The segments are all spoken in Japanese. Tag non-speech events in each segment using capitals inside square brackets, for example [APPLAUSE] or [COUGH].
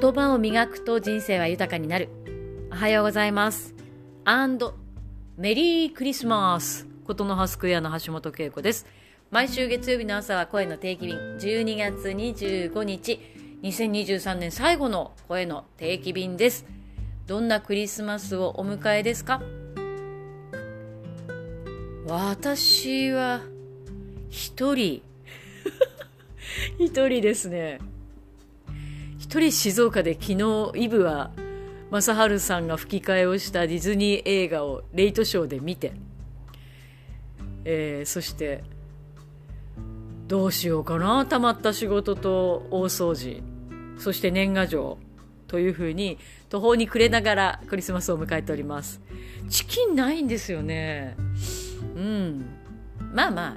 言葉を磨くと人生は豊かになる。おはようございます。アンド、メリークリスマス。ことの葉スクエアの橋本恵子です。毎週月曜日の朝は声の定期便、12月25日、2023年最後の声の定期便です。どんなクリスマスをお迎えですか？私は、一人、[LAUGHS] 一人ですね。一人静岡で昨日イブは正治さんが吹き替えをしたディズニー映画をレイトショーで見て、えー、そしてどうしようかなたまった仕事と大掃除そして年賀状というふうに途方に暮れながらクリスマスを迎えております。チキンないんですよね。うん。まあまあ。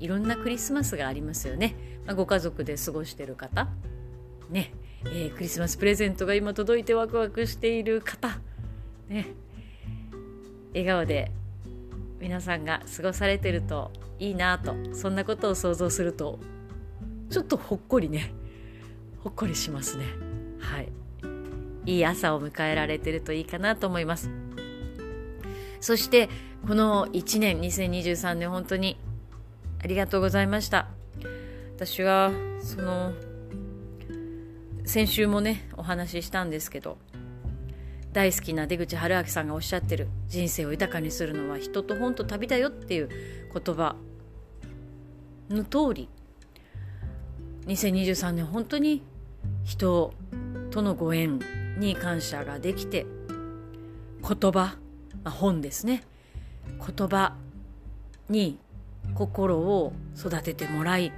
いろんなクリスマスがありますよね、まあ、ご家族で過ごしてる方。ね、えー、クリスマスプレゼントが今届いてワクワクしている方、ね、笑顔で皆さんが過ごされてるといいなとそんなことを想像するとちょっとほっこりねほっこりしますね。はい。いい朝を迎えられてるといいかなと思います。そしてこの1年2023年本当にありがとうございました。私はその先週もねお話ししたんですけど大好きな出口春明さんがおっしゃってる人生を豊かにするのは人と本と旅だよっていう言葉の通り2023年本当に人とのご縁に感謝ができて言葉、まあ、本ですね。言葉に心を育ててもらい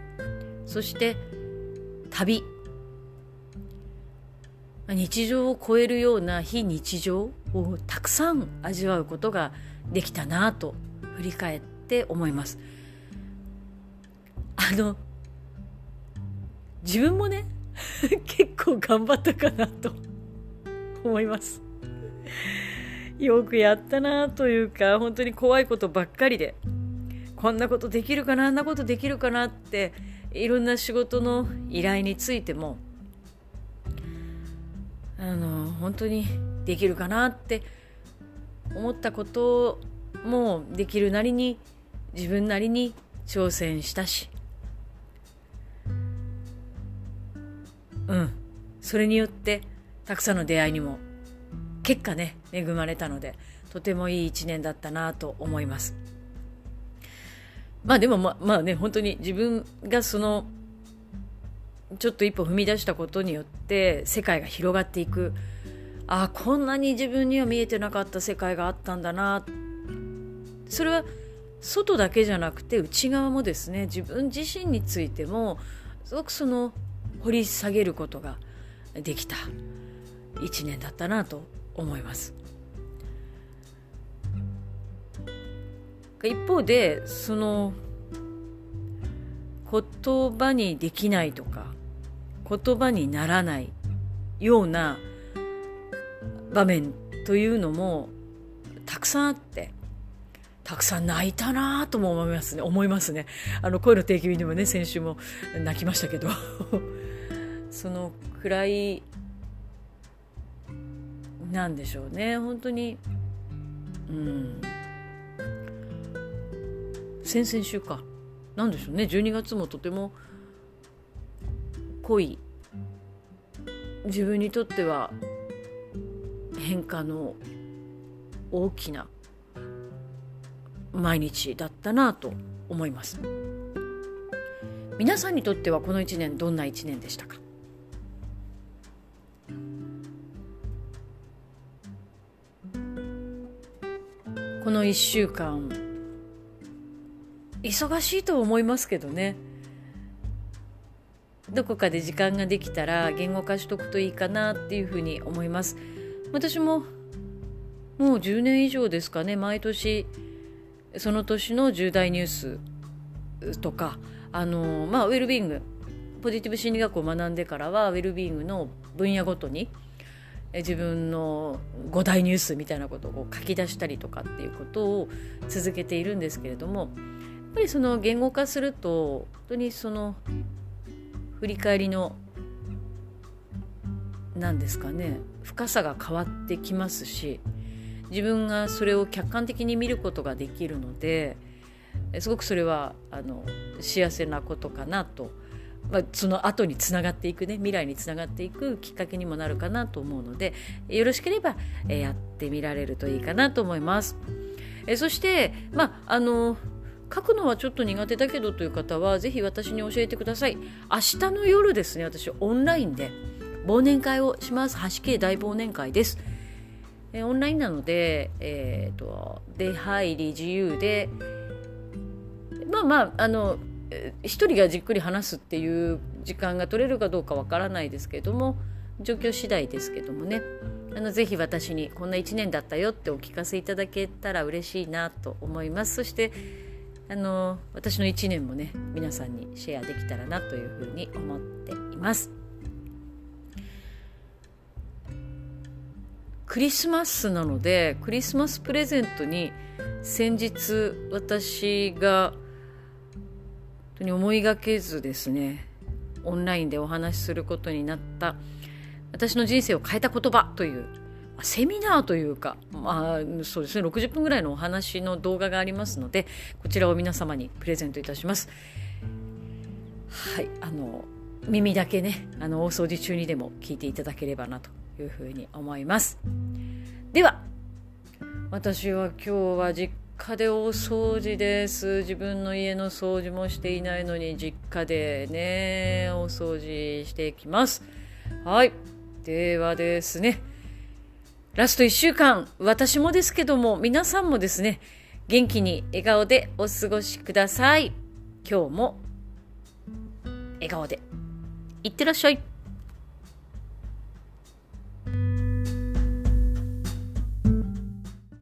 そして旅日常を超えるような非日常をたくさん味わうことができたなと振り返って思います。あの自分もね [LAUGHS] 結構頑張ったかなと思います。よくやったなというか本当に怖いことばっかりでこんなことできるかなあんなことできるかなっていろんな仕事の依頼についてもあの本当にできるかなって思ったこともできるなりに自分なりに挑戦したしうんそれによってたくさんの出会いにも結果ね恵まれたのでとてもいい一年だったなと思います。まあでもままあね本当に自分がそのちょっと一歩踏み出したことによって世界が広がっていく。あこんなに自分には見えてなかった世界があったんだな。それは外だけじゃなくて内側もですね。自分自身についてもすごくその掘り下げることができた。一年だったなと思います。一方でその言葉にできないとか言葉にならないような場面というのもたくさんあってたくさん泣いたなとも思いますね。思いますね。あの声の定期便でもね先週も泣きましたけど。[LAUGHS] その暗いなんでしょうね。本当にうん。先々週か。なんでしょうね。12月もとても濃い自分にとっては変化の大きな毎日だったなと思います。皆さんにとってはこの1年どんな1年でしたか？この1週間忙しいと思いますけどね。どこかで時間ができたら言語化しとくといいかなっていうふうに思います。私ももう10年以上ですかね。毎年その年の重大ニュースとかあの、まあ、ウェルビーングポジティブ心理学を学んでからはウェルビーングの分野ごとに自分の5大ニュースみたいなことを書き出したりとかっていうことを続けているんですけれどもやっぱりその言語化すると本当にその振り返りの何ですかね深さが変わってきますし自分がそれを客観的に見ることができるのですごくそれはあの幸せなことかなと、まあ、その後につながっていくね未来につながっていくきっかけにもなるかなと思うのでよろしければ、えやってみられるといいかなと思います。えそしてまああの書くのはちょっと苦手だけどという方はぜひ私に教えてください。明日の夜ですね私オンラインで忘年会をします。橋系大忘年会です。えオンラインなので、えーと、出入り自由でまあまああの一人がじっくり話すっていう時間が取れるかどうかわからないですけども状況次第ですけどもね。あのぜひ私にこんな1年だったよってお聞かせいただけたら嬉しいなと思います。そしてあの私の1年もね皆さんにシェアできたらなというふうに思っています。クリスマスなのでクリスマスプレゼントに先日私が本当に思いがけずですねオンラインでお話しすることになった私の人生を変えた言葉というセミナーというか、まあ、そうですね60分ぐらいのお話の動画がありますのでこちらを皆様にプレゼントいたします。はいあの耳だけねあの大掃除中にでも聞いていただければなというふうに思います。では私は今日は実家で大掃除です。自分の家の掃除もしていないのに実家でね大掃除していきます。はいではですねラスト1週間私もですけども皆さんもですね元気に笑顔でお過ごしください。今日も笑顔でいってらっしゃい。